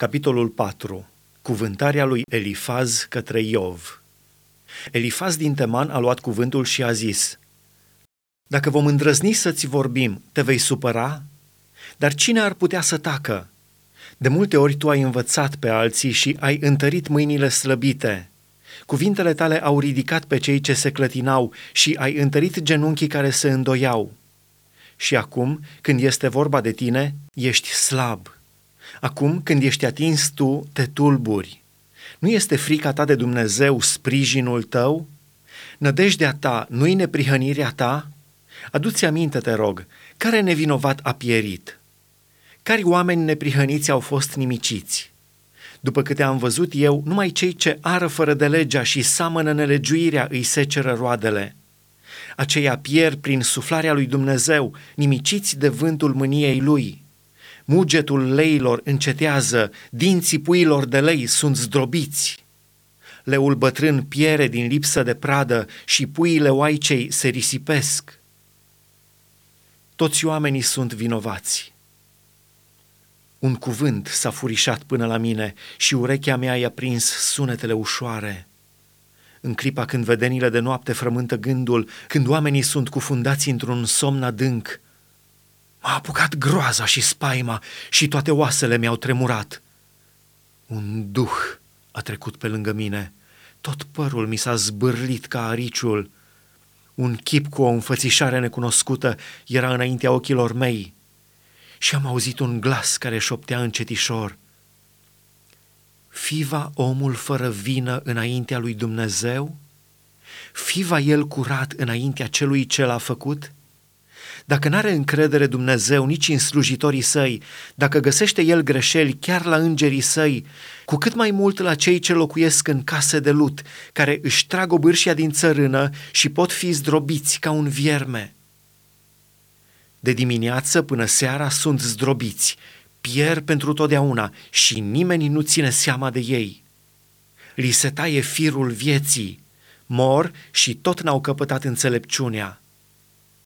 Capitolul 4. Cuvântarea lui Elifaz către Iov. Elifaz din Teman a luat cuvântul și a zis, Dacă vom îndrăzni să-ți vorbim, te vei supăra? Dar cine ar putea să tacă? De multe ori tu ai învățat pe alții și ai întărit mâinile slăbite. Cuvintele tale au ridicat pe cei ce se clătinau și ai întărit genunchii care se îndoiau. Și acum, când este vorba de tine, ești slab Acum, când ești atins tu, te tulburi. Nu este frica ta de Dumnezeu sprijinul tău? Nădejdea ta nu-i neprihănirea ta? Adu-ți aminte, te rog, care nevinovat a pierit? Cari oameni neprihăniți au fost nimiciți? După câte am văzut eu, numai cei ce ară fără de legea și samănă nelegiuirea îi seceră roadele. Aceia pierd prin suflarea lui Dumnezeu, nimiciți de vântul mâniei lui. Mugetul leilor încetează, dinții puilor de lei sunt zdrobiți. Leul bătrân piere din lipsă de pradă și puiile oaicei se risipesc. Toți oamenii sunt vinovați. Un cuvânt s-a furișat până la mine și urechea mea i-a prins sunetele ușoare. În clipa când vedenile de noapte frământă gândul, când oamenii sunt cufundați într-un somn adânc, M-a apucat groaza și spaima și toate oasele mi-au tremurat. Un duh a trecut pe lângă mine. Tot părul mi s-a zbârlit ca ariciul. Un chip cu o înfățișare necunoscută era înaintea ochilor mei și am auzit un glas care șoptea încetișor. Fiva omul fără vină înaintea lui Dumnezeu? Fiva el curat înaintea celui ce l-a făcut?' Dacă n-are încredere Dumnezeu nici în slujitorii săi, dacă găsește el greșeli chiar la îngerii săi, cu cât mai mult la cei ce locuiesc în case de lut, care își trag obârșia din țărână și pot fi zdrobiți ca un vierme. De dimineață până seara sunt zdrobiți, pierd pentru totdeauna și nimeni nu ține seama de ei. Li se taie firul vieții, mor și tot n-au căpătat înțelepciunea